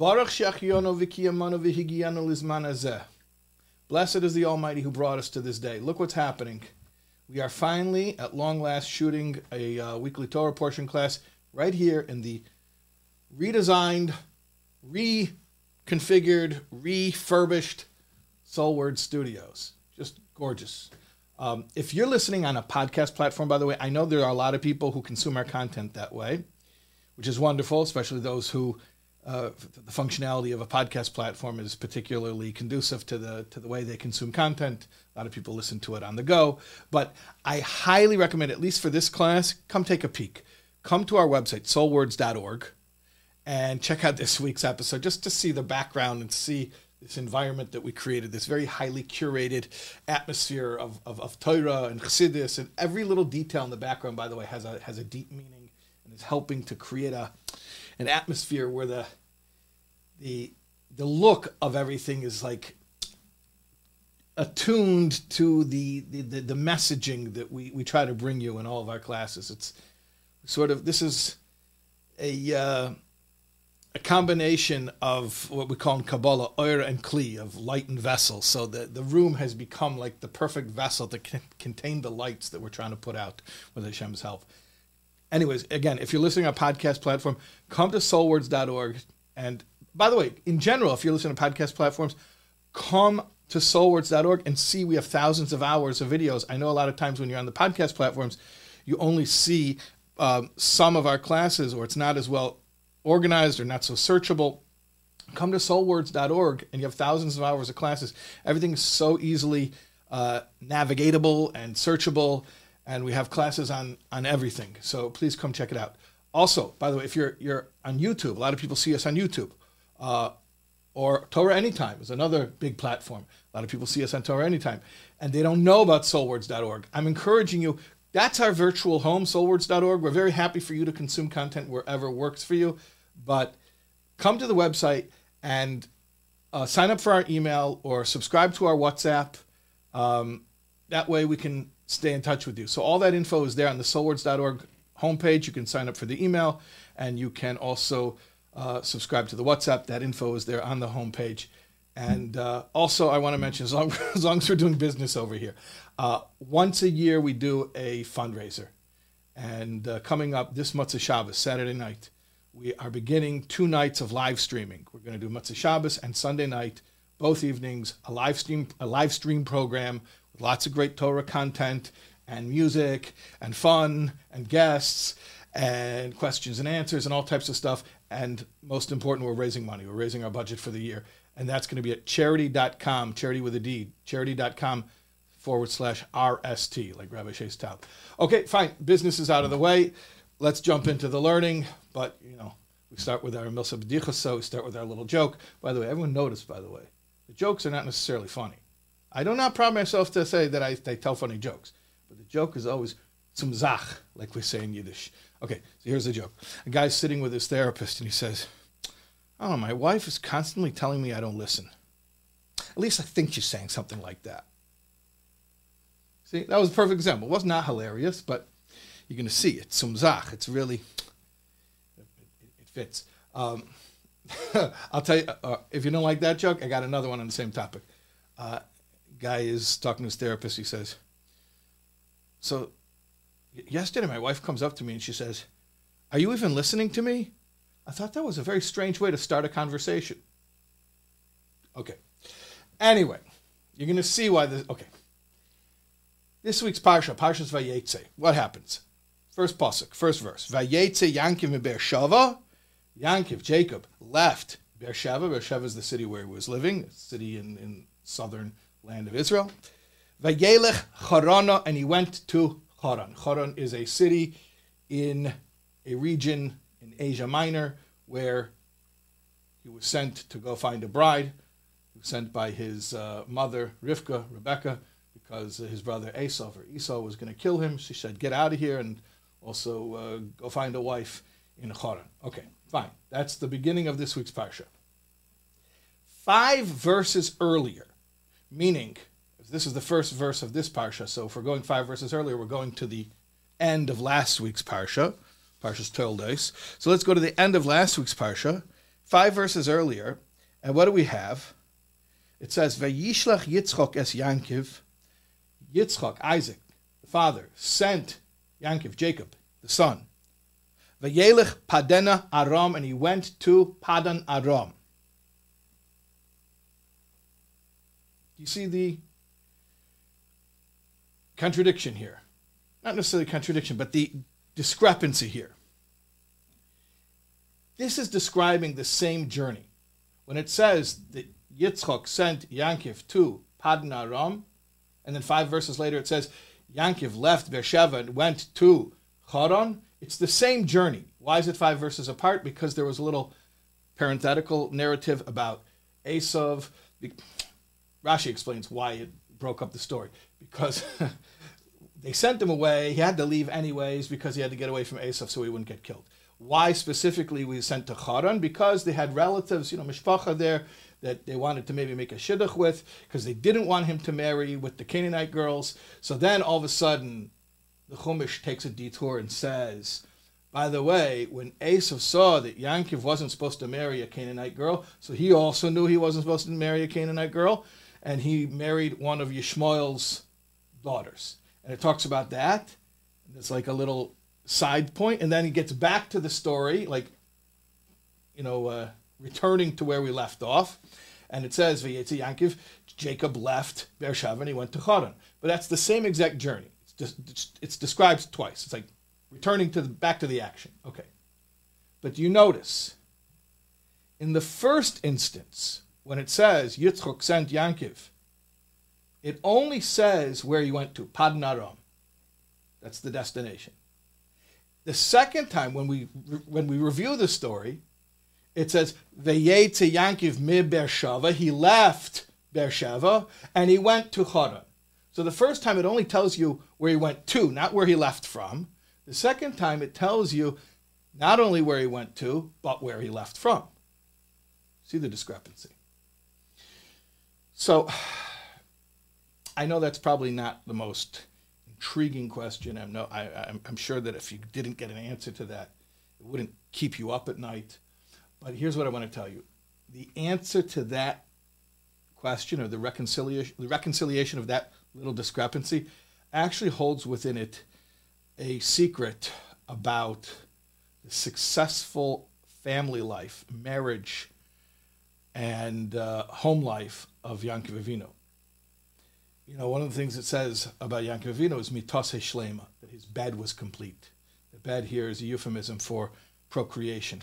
Baruch. Blessed is the Almighty who brought us to this day. Look what's happening. We are finally, at long last, shooting a uh, weekly Torah portion class right here in the redesigned, reconfigured, refurbished Soulword Studios. Just gorgeous. Um, if you're listening on a podcast platform, by the way, I know there are a lot of people who consume our content that way, which is wonderful, especially those who uh, the functionality of a podcast platform is particularly conducive to the to the way they consume content. A lot of people listen to it on the go, but I highly recommend, at least for this class, come take a peek. Come to our website, soulwords.org, and check out this week's episode just to see the background and see this environment that we created, this very highly curated atmosphere of, of, of Torah and Chassidus, and every little detail in the background, by the way, has a has a deep meaning and is helping to create a an atmosphere where the the the look of everything is like attuned to the the, the, the messaging that we, we try to bring you in all of our classes. It's sort of this is a uh, a combination of what we call in Kabbalah oir and kli of light and vessel. So the the room has become like the perfect vessel to c- contain the lights that we're trying to put out with Hashem's help. Anyways, again, if you're listening on a podcast platform, come to soulwords.org and by the way, in general, if you're listening to podcast platforms, come to soulwords.org and see we have thousands of hours of videos. I know a lot of times when you're on the podcast platforms, you only see um, some of our classes or it's not as well organized or not so searchable. Come to soulwords.org and you have thousands of hours of classes. Everything is so easily uh, navigatable and searchable, and we have classes on on everything. So please come check it out. Also, by the way, if you're you're on YouTube, a lot of people see us on YouTube uh, or Torah Anytime is another big platform. A lot of people see us on Torah Anytime, and they don't know about soulwords.org. I'm encouraging you. That's our virtual home, soulwords.org. We're very happy for you to consume content wherever works for you, but come to the website and uh, sign up for our email or subscribe to our WhatsApp. Um, that way we can stay in touch with you. So all that info is there on the soulwords.org homepage. You can sign up for the email, and you can also uh, subscribe to the WhatsApp. That info is there on the homepage. And uh, also, I want to mention, as long, as long, as we're doing business over here, uh, once a year we do a fundraiser. And uh, coming up this Motzei Shabbos, Saturday night, we are beginning two nights of live streaming. We're going to do Motzei Shabbos and Sunday night, both evenings, a live stream, a live stream program lots of great Torah content and music and fun and guests and questions and answers and all types of stuff. And most important, we're raising money. We're raising our budget for the year. And that's going to be at charidy.com, charity with a D, charidy.com forward slash RST, like Rabbi Shais Taub. Okay, fine. Business is out of the way. Let's jump into the learning. But, you know, we start with our Milsa B'dichas, so we start with our little joke. By the way, everyone noticed, by the way, the jokes are not necessarily funny. I do not proud myself to say that I, I tell funny jokes, but the joke is always zum Zach, like we say in Yiddish. Okay, so here's the joke. A guy's sitting with his therapist and he says, Oh, my wife is constantly telling me I don't listen. At least I think she's saying something like that. See, that was a perfect example. It was not hilarious, but you're going to see it. Zum Zach. It's really, it, it fits. Um, I'll tell you, uh, if you don't like that joke, I got another one on the same topic. Uh, guy is talking to his therapist. He says, So yesterday my wife comes up to me and she says, Are you even listening to me? I thought that was a very strange way to start a conversation. Okay. Anyway, you're going to see why this. Okay. This week's Parsha, Parsha's Vayetze. What happens? First pasuk, first verse. Vayetze Yankiv in Beersheva. Yankiv, Jacob, left Beersheva. Beersheva is the city where he was living, a city in, in southern land of Israel. Vayelech Charana, and he went to Haran. Haran is a city in a region in Asia Minor where he was sent to go find a bride. He was sent by his uh, mother, Rivka, Rebecca, because his brother Esau or Esav was going to kill him. She said, Get out of here and also uh, go find a wife in Haran. Okay, fine. That's the beginning of this week's Parsha. Five verses earlier, meaning this is the first verse of this parsha. So if we're going five verses earlier, we're going to the end of last week's parsha, Parshas Toldos. So let's go to the end of last week's parsha. five verses earlier, and what do we have? It says, Vayishlach Yitzchok es Yankiv. Yitzchok, Isaac, the father, sent Yankiv, Jacob, the son. Vayelech Padena Aram, and he went to Padan Aram. You see the contradiction here. Not necessarily contradiction, but the discrepancy here. This is describing the same journey. When it says that Yitzchok sent Yankiv to Padan Aram, and then five verses later it says Yankiv left Beersheba and went to Charan, it's the same journey. Why is it five verses apart? Because there was a little parenthetical narrative about Esav. Rashi explains why it broke up the story. Because they sent him away. He had to leave anyways because he had to get away from Esav so he wouldn't get killed. Why specifically we sent to Charan? Because they had relatives, you know, mishpacha there that they wanted to maybe make a shidduch with because they didn't want him to marry with the Canaanite girls. So then all of a sudden, the Chumash takes a detour and says, by the way, when Esav saw that Yankiv wasn't supposed to marry a Canaanite girl, so he also knew he wasn't supposed to marry a Canaanite girl, and he married one of Yishmael's daughters. And it talks about that. It's like a little side point, and then he gets back to the story, like, you know, uh, returning to where we left off. And it says, Vayetzi Yankiv, Jacob left Beersheba and he went to Haran. But that's the same exact journey. It's, just, it's described twice. It's like returning to the, back to the action. Okay. But you notice, in the first instance, when it says Yitzchok sent Yankiv, it only says where he went to, Padan Aram. That's the destination. The second time, when we when we review the story, it says Vayetze Yankiv mi Beersheva. He left Beersheva and he went to Haran. So the first time it only tells you where he went to, not where he left from. The second time it tells you not only where he went to, but where he left from. See the discrepancy. So I know that's probably not the most intriguing question. I'm, no, I, I'm, I'm sure that if you didn't get an answer to that, it wouldn't keep you up at night. But here's what I want to tell you the answer to that question or the reconciliation, the reconciliation of that little discrepancy actually holds within it a secret about the successful family life, marriage, and uh, home life of Yankov Avinu. You know, one of the things it says about Yankov Avinu is mitase shlema, that his bed was complete. The bed here is a euphemism for procreation.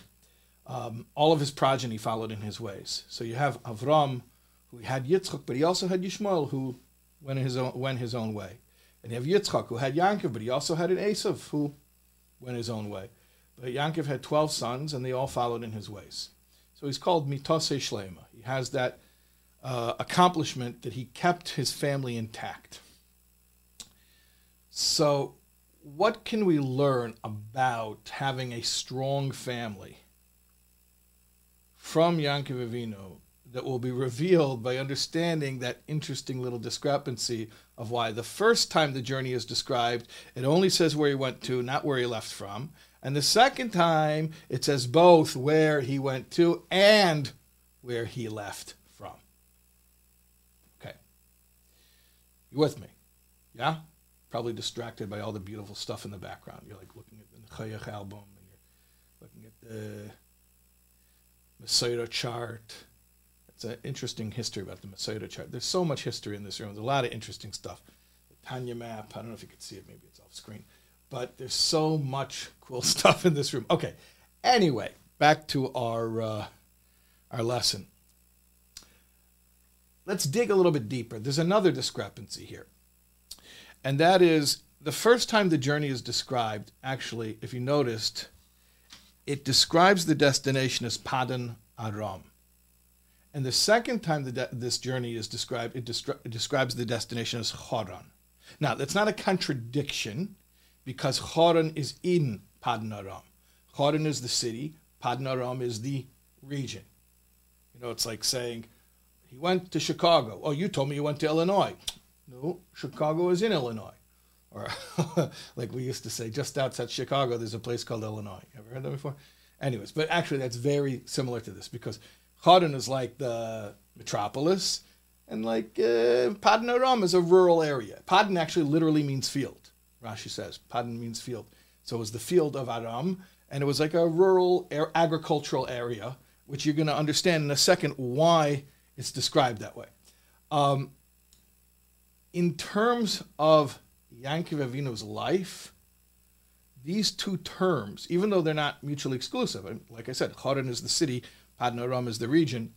Um, all of his progeny followed in his ways. So you have Avram, who had Yitzchak, but he also had Yishmael, who went his own, went his own way. And you have Yitzchak, who had Yankov, but he also had an Esav, who went his own way. But Yankov had 12 sons, and they all followed in his ways. So he's called Mitose Shlema. He has that uh, accomplishment that he kept his family intact. So, what can we learn about having a strong family from Yankov Avinu that will be revealed by understanding that interesting little discrepancy of why the first time the journey is described, it only says where he went to, not where he left from. And the second time, it says both where he went to and where he left from. Okay. You with me? Yeah? Probably distracted by all the beautiful stuff in the background. You're like looking at the Chayach album and you're looking at the Masada chart. It's an interesting history about the Masada chart. There's so much history in this room. There's a lot of interesting stuff. The Tanya map. I don't know if you can see it. Maybe it's off screen. But there's so much cool stuff in this room. Okay. Anyway, back to our uh, our lesson. Let's dig a little bit deeper. There's another discrepancy here, and that is the first time the journey is described. Actually, if you noticed, it describes the destination as Padan Aram. And the second time de- this journey is described, it, it, describes the destination as Haran. Now, that's not a contradiction because Haran is in Padan Aram. Haran is the city, Padan Aram is the region. You know, it's like saying, he went to Chicago. Oh, you told me you went to Illinois. No, Chicago is in Illinois. Or like we used to say, just outside Chicago, there's a place called Illinois. Ever heard that before? Anyways, but actually that's very similar to this because Choron is like the metropolis, and like uh, Paddan Aram is a rural area. Padn actually literally means field. Rashi says Paddan means field. So it was the field of Aram, and it was like a rural agricultural area, which you're going to understand in a second why it's described that way. Um, in terms of Yankov Avinu's life, these two terms, even though they're not mutually exclusive, and like I said, Choron is the city, Paddan Aram is the region,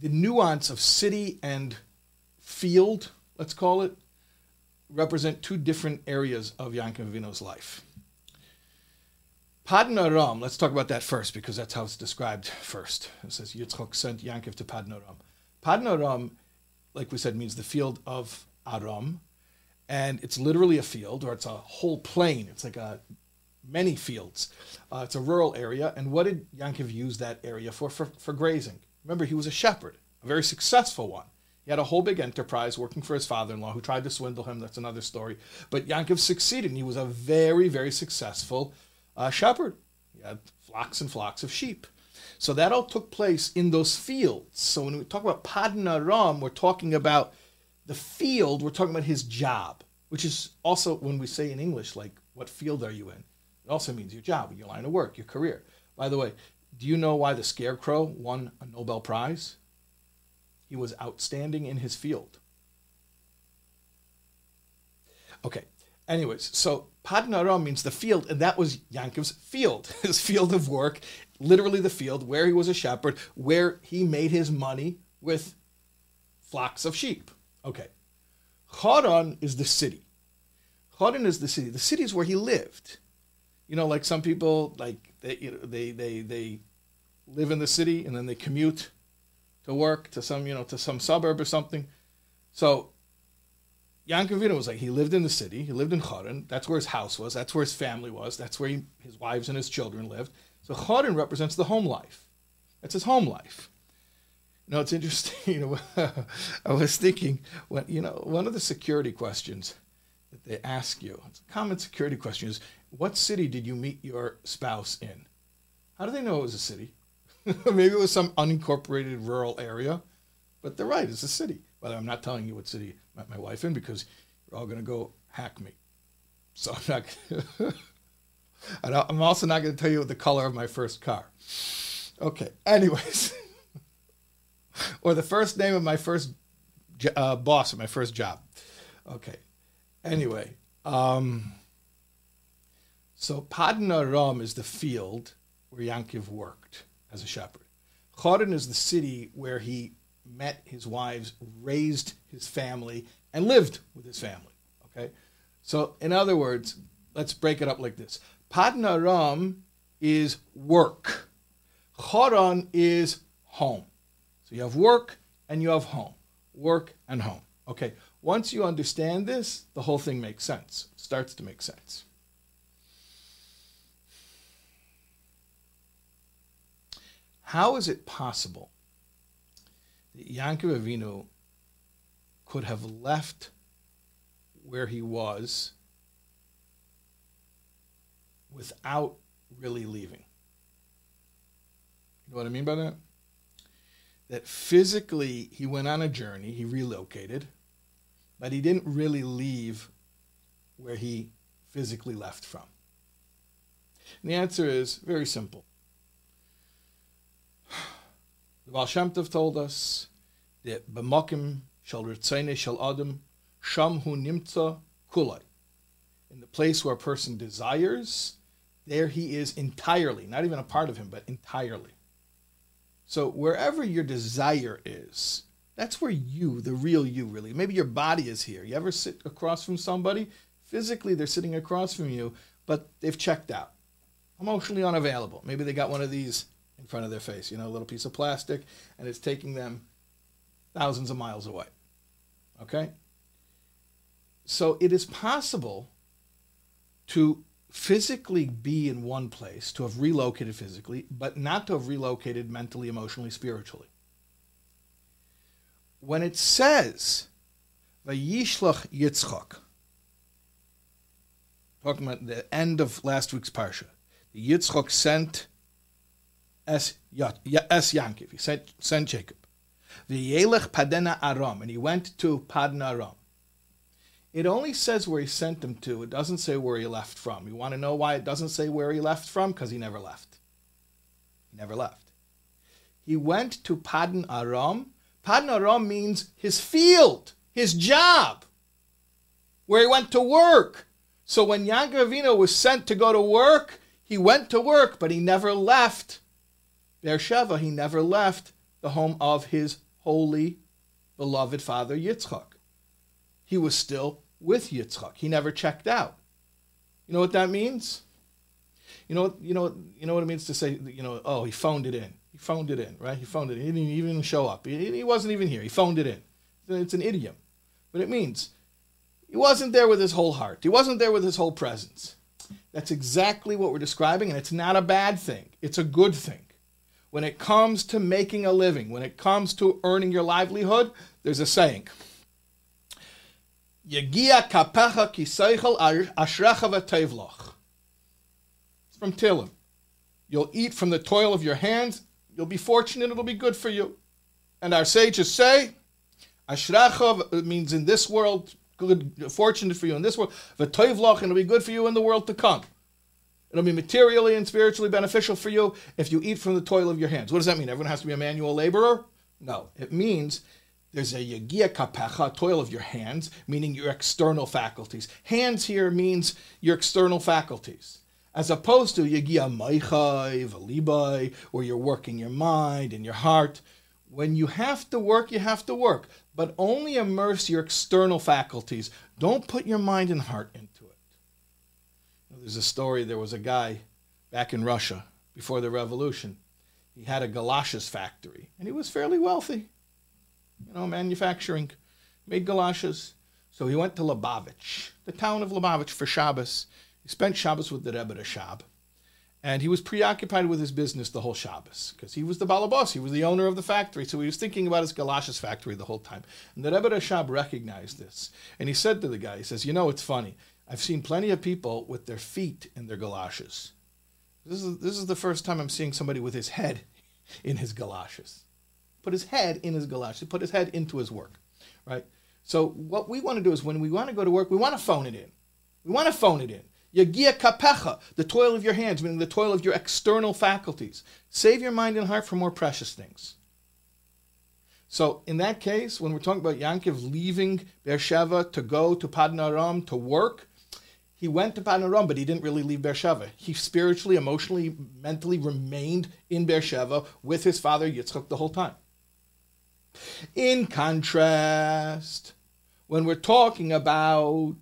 the nuance of city and field, let's call it, represent two different areas of Yankov Avinu's life. Paddan Aram, let's talk about that first because that's how it's described first. It says Yitzchok sent Yankov to Paddan Aram. Paddan Aram, like we said, means the field of Aram, and it's literally a field or it's a whole plain. It's like a many fields. Uh, it's a rural area, and what did Yankov use that area for? For, for grazing. Remember, he was a shepherd, a very successful one. He had a whole big enterprise working for his father in law who tried to swindle him. That's another story. But Yankov succeeded, and he was a very, very successful uh, shepherd. He had flocks and flocks of sheep. So that all took place in those fields. So when we talk about Padna Ram, we're talking about the field, we're talking about his job, which is also when we say in English, like, what field are you in? It also means your job, your line of work, your career. By the way, do you know why the Scarecrow won a Nobel Prize? He was outstanding in his field. Okay, anyways, so Paddan means the field, and that was Yankov's field, his field of work, literally the field where he was a shepherd, where he made his money with flocks of sheep. Okay. Haran is the city. Haran is the city. The city is where he lived. You know, like some people, like they, you know, they, they, they live in the city and then they commute to work to some, you know, to some suburb or something. So Yankov was like, he lived in the city, he lived in Chorin, that's where his house was, that's where his family was, that's where he, his wives and his children lived. So Chorin represents the home life. That's his home life. You know, it's interesting. You know, I was thinking, when, you know, one of the security questions that they ask you, it's a common security question is, what city did you meet your spouse in? How do they know it was a city? Maybe it was some unincorporated rural area, but they're right, it's a city. But I'm not telling you what city I met my wife in because you're all going to go hack me. So I'm not. I'm also not going to tell you the color of my first car. Okay. Anyways, or the first name of my first uh, boss at my first job. Okay. Anyway, um, so Padna Aram is the field where Yankiv worked as a shepherd. Chorin is the city where he met his wives, raised his family, and lived with his family. Okay? So, in other words, let's break it up like this Paddan Aram is work, Choron is home. So you have work and you have home. Work and home. Okay, once you understand this, the whole thing makes sense, starts to make sense. How is it possible that Yankov Avinu could have left where he was without really leaving? You know what I mean by that? That physically he went on a journey, he relocated, but he didn't really leave where he physically left from. And the answer is very simple. The Baal Shem Tov told us that b'makim shel ritzene shel adam sham hu nimtza kulai. In the place where a person desires, there he is entirely, not even a part of him, but entirely. So wherever your desire is, that's where you, the real you, really. Maybe your body is here. You ever sit across from somebody? Physically, they're sitting across from you, but they've checked out. Emotionally unavailable. Maybe they got one of these in front of their face, you know, a little piece of plastic, and it's taking them thousands of miles away. Okay? So it is possible to physically be in one place, to have relocated physically, but not to have relocated mentally, emotionally, spiritually. When it says, Vayishlach Yitzchak, talking about the end of last week's parsha, Yitzchok sent Es, Yankiv. He sent, sent Jacob. V'yelech Padena Aram. And he went to Padna Aram. It only says where he sent him to. It doesn't say where he left from. You want to know why it doesn't say where he left from? Because he never left. He never left. He went to Padan Aram. Padan Aram means his field, his job, where he went to work. So when Yaakov was sent to go to work, he went to work, but he never left Beersheba. He never left the home of his holy, beloved father Yitzchak. He was still with Yitzchak. He never checked out. You know what that means? You know, you know, you know what it means to say, you know, oh, he phoned it in. He phoned it in, right? He phoned it in. He didn't even show up. He, he wasn't even here. He phoned it in. It's an idiom. But it means he wasn't there with his whole heart. He wasn't there with his whole presence. That's exactly what we're describing, and it's not a bad thing. It's a good thing. When it comes to making a living, when it comes to earning your livelihood, there's a saying. It's from Tillim. You'll eat from the toil of your hands. You'll be fortunate. It'll be good for you. And our sages say, ashrecha means in this world, good, fortunate for you in this world. V'tevloch, and it'll be good for you in the world to come. It'll be materially and spiritually beneficial for you if you eat from the toil of your hands. What does that mean? Everyone has to be a manual laborer? No. It means there's a yagia kapecha, toil of your hands, meaning your external faculties. Hands here means your external faculties, as opposed to yagia maichai, valibai, where you're working your mind and your heart. When you have to work, you have to work, but only immerse your external faculties. Don't put your mind and heart into. There's a story, there was a guy back in Russia before the revolution. He had a galoshes factory, and he was fairly wealthy you know, manufacturing, made galoshes. So he went to Lubavitch, the town of Lubavitch, for Shabbos. He spent Shabbos with the Rebbe Rashab. And he was preoccupied with his business the whole Shabbos because he was the balabos, he was the owner of the factory. So he was thinking about his galoshes factory the whole time. And the Rebbe Rashab recognized this. And he said to the guy, he says, You know, it's funny. I've seen plenty of people with their feet in their galoshes. This is, this is the first time I'm seeing somebody with his head in his galoshes put his head in his galoshes. put his head into his work, right? So what we want to do is when we want to go to work, we want to phone it in. We want to phone it in. Yagia kapecha, the toil of your hands, meaning the toil of your external faculties. Save your mind and heart for more precious things. So in that case, when we're talking about Yankiv leaving Beersheba to go to Padanaram to work, he went to Padanaram, but he didn't really leave Beersheba. He spiritually, emotionally, mentally remained in Beersheba with his father Yitzchak the whole time. In contrast, when we're talking about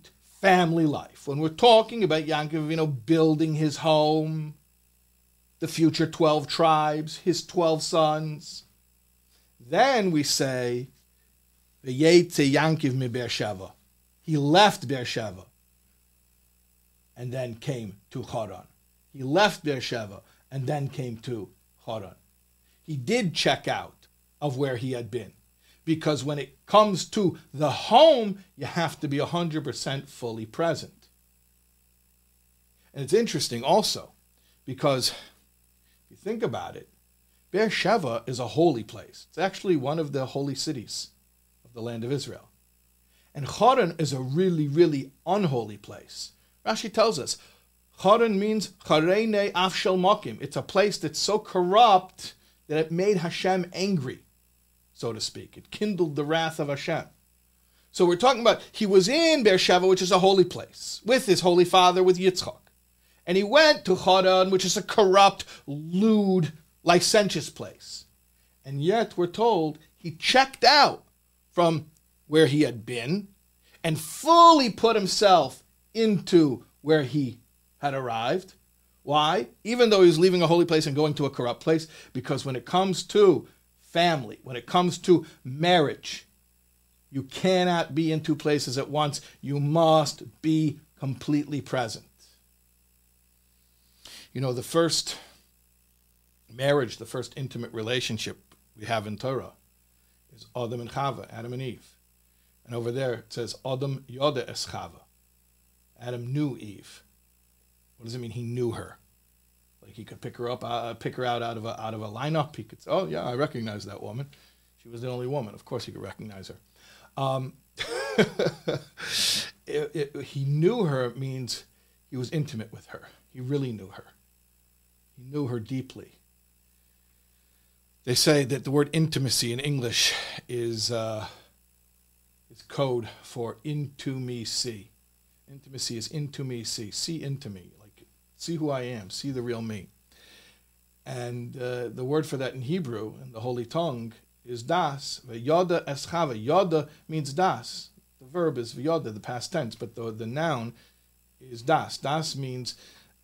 family life, when we're talking about Yaakov, you know, building his home, the future 12 tribes, his 12 sons, then we say, V'yetze Yankiv mi Beersheva. He left Beersheba and then came to Haran. He left Beersheba and then came to Haran. He did check out of where he had been. Because when it comes to the home, you have to be 100% fully present. And it's interesting also because if you think about it, Beersheba is a holy place. It's actually one of the holy cities of the land of Israel. And Haran is a really, really unholy place. Rashi tells us Haran means Charene Afshel Mokim. It's a place that's so corrupt that it made Hashem angry so to speak. It kindled the wrath of Hashem. So we're talking about he was in Beersheba, which is a holy place, with his holy father, with Yitzchak. And he went to Haran, which is a corrupt, lewd, licentious place. And yet we're told he checked out from where he had been and fully put himself into where he had arrived. Why? Even though he was leaving a holy place and going to a corrupt place, because when it comes to family, when it comes to marriage, you cannot be in two places at once. You must be completely present. You know, the first marriage, the first intimate relationship we have in Torah is Adam and Chava, Adam and Eve. And over there it says Adam Yoda es Chava. Adam knew Eve. What does it mean? He knew her. Like he could pick her up, uh, pick her out out of a out of a lineup. He could say, "Oh yeah, I recognize that woman. She was the only woman. Of course, he could recognize her." Um, it, it, he knew her means he was intimate with her. He really knew her. He knew her deeply. They say that the word intimacy in English is uh, is code for into me see. Intimacy is into me see. See into me, see who I am, see the real me. And uh, the word for that in Hebrew, in the Holy Tongue, is das. Yoda eschava. Yoda means das. The verb is yoda, the past tense, but the, the noun is das. Das means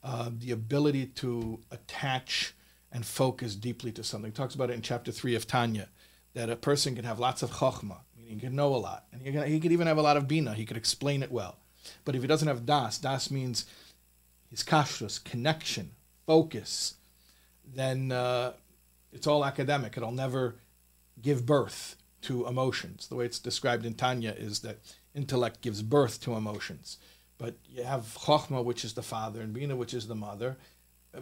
uh, the ability to attach and focus deeply to something. He talks about it in chapter 3 of Tanya, that a person can have lots of chokhmah, meaning he can know a lot. And he, can, he could even have a lot of bina, he could explain it well. But if he doesn't have das, das means hiskashrus, connection, focus, then uh, it's all academic. It'll never give birth to emotions. The way it's described in Tanya is that intellect gives birth to emotions. But you have Chokhmah, which is the father, and Bina, which is the mother.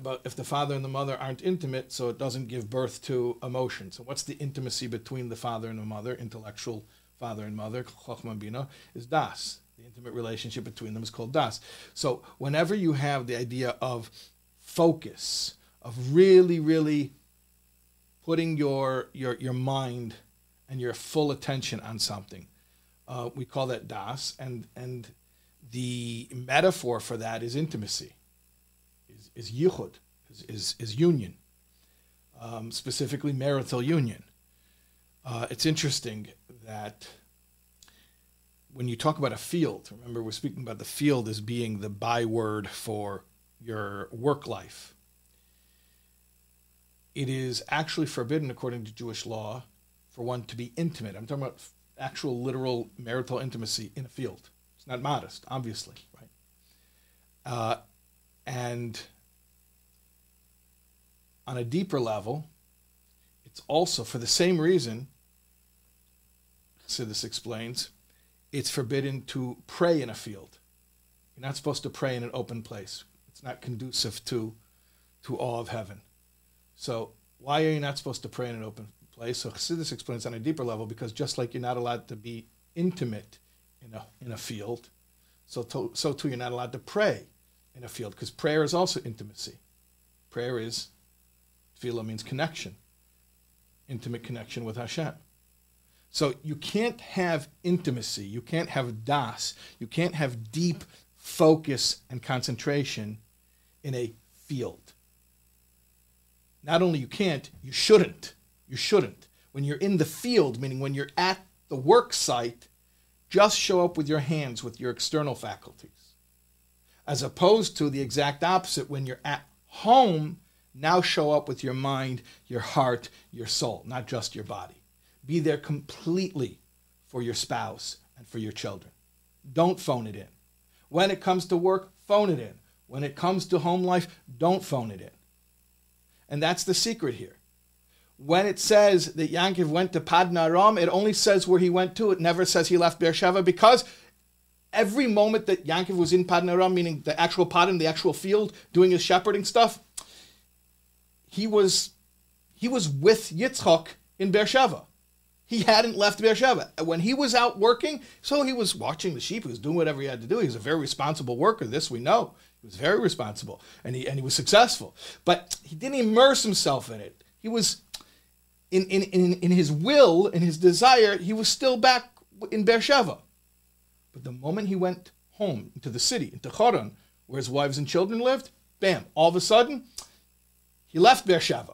But if the father and the mother aren't intimate, so it doesn't give birth to emotions. So what's the intimacy between the father and the mother, intellectual father and mother, Chokhmah and Bina, is Das. The intimate relationship between them is called Das. So whenever you have the idea of focus, of really, really putting your your your mind and your full attention on something. Uh, we call that das, and and the metaphor for that is intimacy, is is yichud, is is, is union, um, specifically marital union. Uh, it's interesting that when you talk about a field, remember we're speaking about the field as being the byword for your work life it is actually forbidden, according to Jewish law, for one to be intimate. I'm talking about actual, literal marital intimacy in a field. It's not modest, obviously, right? Uh, and on a deeper level, it's also for the same reason. So this explains, it's forbidden to pray in a field. You're not supposed to pray in an open place. It's not conducive to to awe of heaven. So why are you not supposed to pray in an open place? So Chassidus explains on a deeper level because just like you're not allowed to be intimate in a in a field, so to, so too you're not allowed to pray in a field because prayer is also intimacy. Prayer is tefillah means connection, intimate connection with Hashem. So you can't have intimacy, you can't have das, you can't have deep focus and concentration in a field. Not only you can't, you shouldn't. You shouldn't. When you're in the field, meaning when you're at the work site, just show up with your hands, with your external faculties. As opposed to the exact opposite, when you're at home, now show up with your mind, your heart, your soul, not just your body. Be there completely for your spouse and for your children. Don't phone it in. When it comes to work, phone it in. When it comes to home life, don't phone it in. And that's the secret here. When it says that Yankov went to Paddan Aram, it only says where he went to. It never says he left Beersheba because every moment that Yankov was in Paddan Aram, meaning the actual Paddan, the actual field, doing his shepherding stuff, he was he was with Yitzchak in Beersheba. He hadn't left Beersheba. When he was out working, so he was watching the sheep, he was doing whatever he had to do. He was a very responsible worker, this we know. He was very responsible and he, and he was successful. But he didn't immerse himself in it. He was, in, in, in, in his will, in his desire, he was still back in Beersheba. But the moment he went home into the city, into Choron, where his wives and children lived, bam, all of a sudden, he left Beersheba.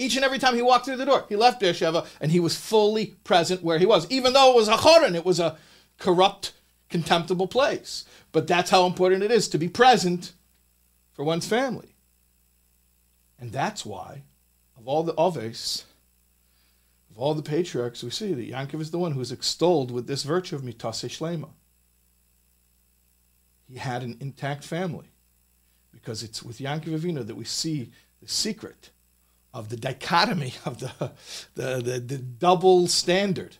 Each and every time he walked through the door, he left Beersheba and he was fully present where he was. Even though it was a Choron, it was a corrupt, contemptible place. But that's how important it is to be present for one's family. And that's why, of all the Oves, of all the patriarchs, we see that Yankov is the one who is extolled with this virtue of mitase shlema. He had an intact family. Because it's with Yankov Avinu that we see the secret of the dichotomy of the, the, the, the double standard,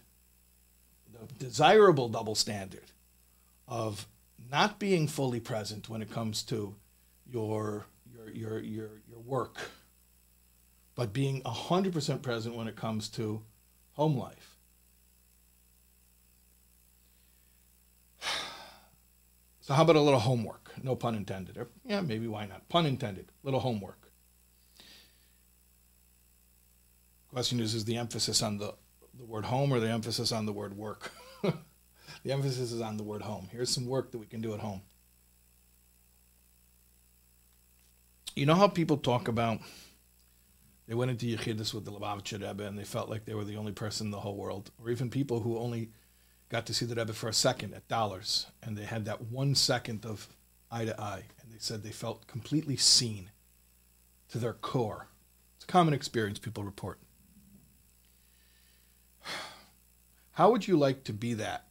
the desirable double standard of not being fully present when it comes to your your your your your work, but being hundred percent present when it comes to home life. So how about a little homework? No pun intended. Or, yeah, maybe why not? Pun intended. Little homework. Question is, is the emphasis on the, the word home or the emphasis on the word work? the emphasis is on the word home. Here's some work that we can do at home. You know how people talk about they went into Yechidus with the Lubavitcher Rebbe and they felt like they were the only person in the whole world, or even people who only got to see the Rebbe for a second at dollars, and they had that one second of eye to eye, and they said they felt completely seen to their core. It's a common experience people report. How would you like to be that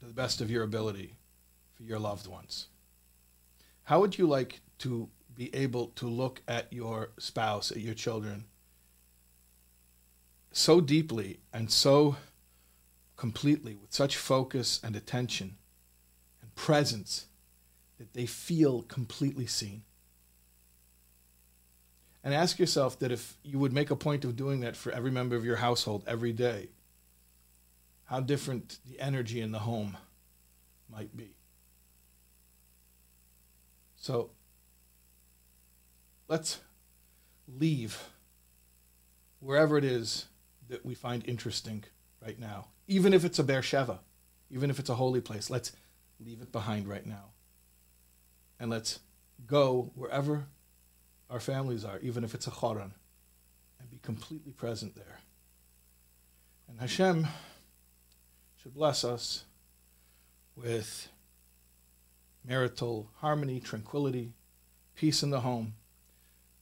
to the best of your ability for your loved ones? How would you like to be able to look at your spouse, at your children, so deeply and so completely with such focus and attention and presence that they feel completely seen. And ask yourself that if you would make a point of doing that for every member of your household every day, how different the energy in the home might be. So let's leave wherever it is that we find interesting right now even if it's a Beersheva, even if it's a holy place. Let's leave it behind right now. And let's go wherever our families are, even if it's a Choron, and be completely present there. And Hashem should bless us with marital harmony, tranquility, peace in the home,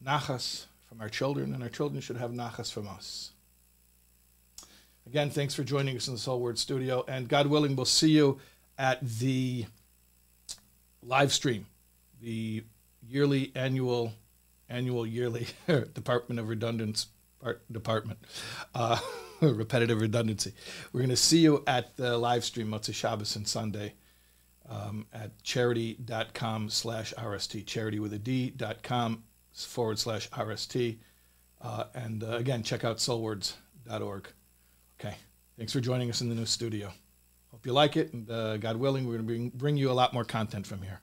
nachas from our children, and our children should have nachas from us. Again, thanks for joining us in the Soul Word studio. And God willing, we'll see you at the live stream, the yearly, annual, annual, yearly Department of Redundance Department, uh, repetitive redundancy. We're going to see you at the live stream, Motzei Shabbos and Sunday. Um, at charidy.com slash RST, charity with a D.com forward slash RST. Uh, and uh, again, check out soulwords.org. Okay. Thanks for joining us in the new studio. Hope you like it, and uh, God willing, we're going to bring, bring you a lot more content from here.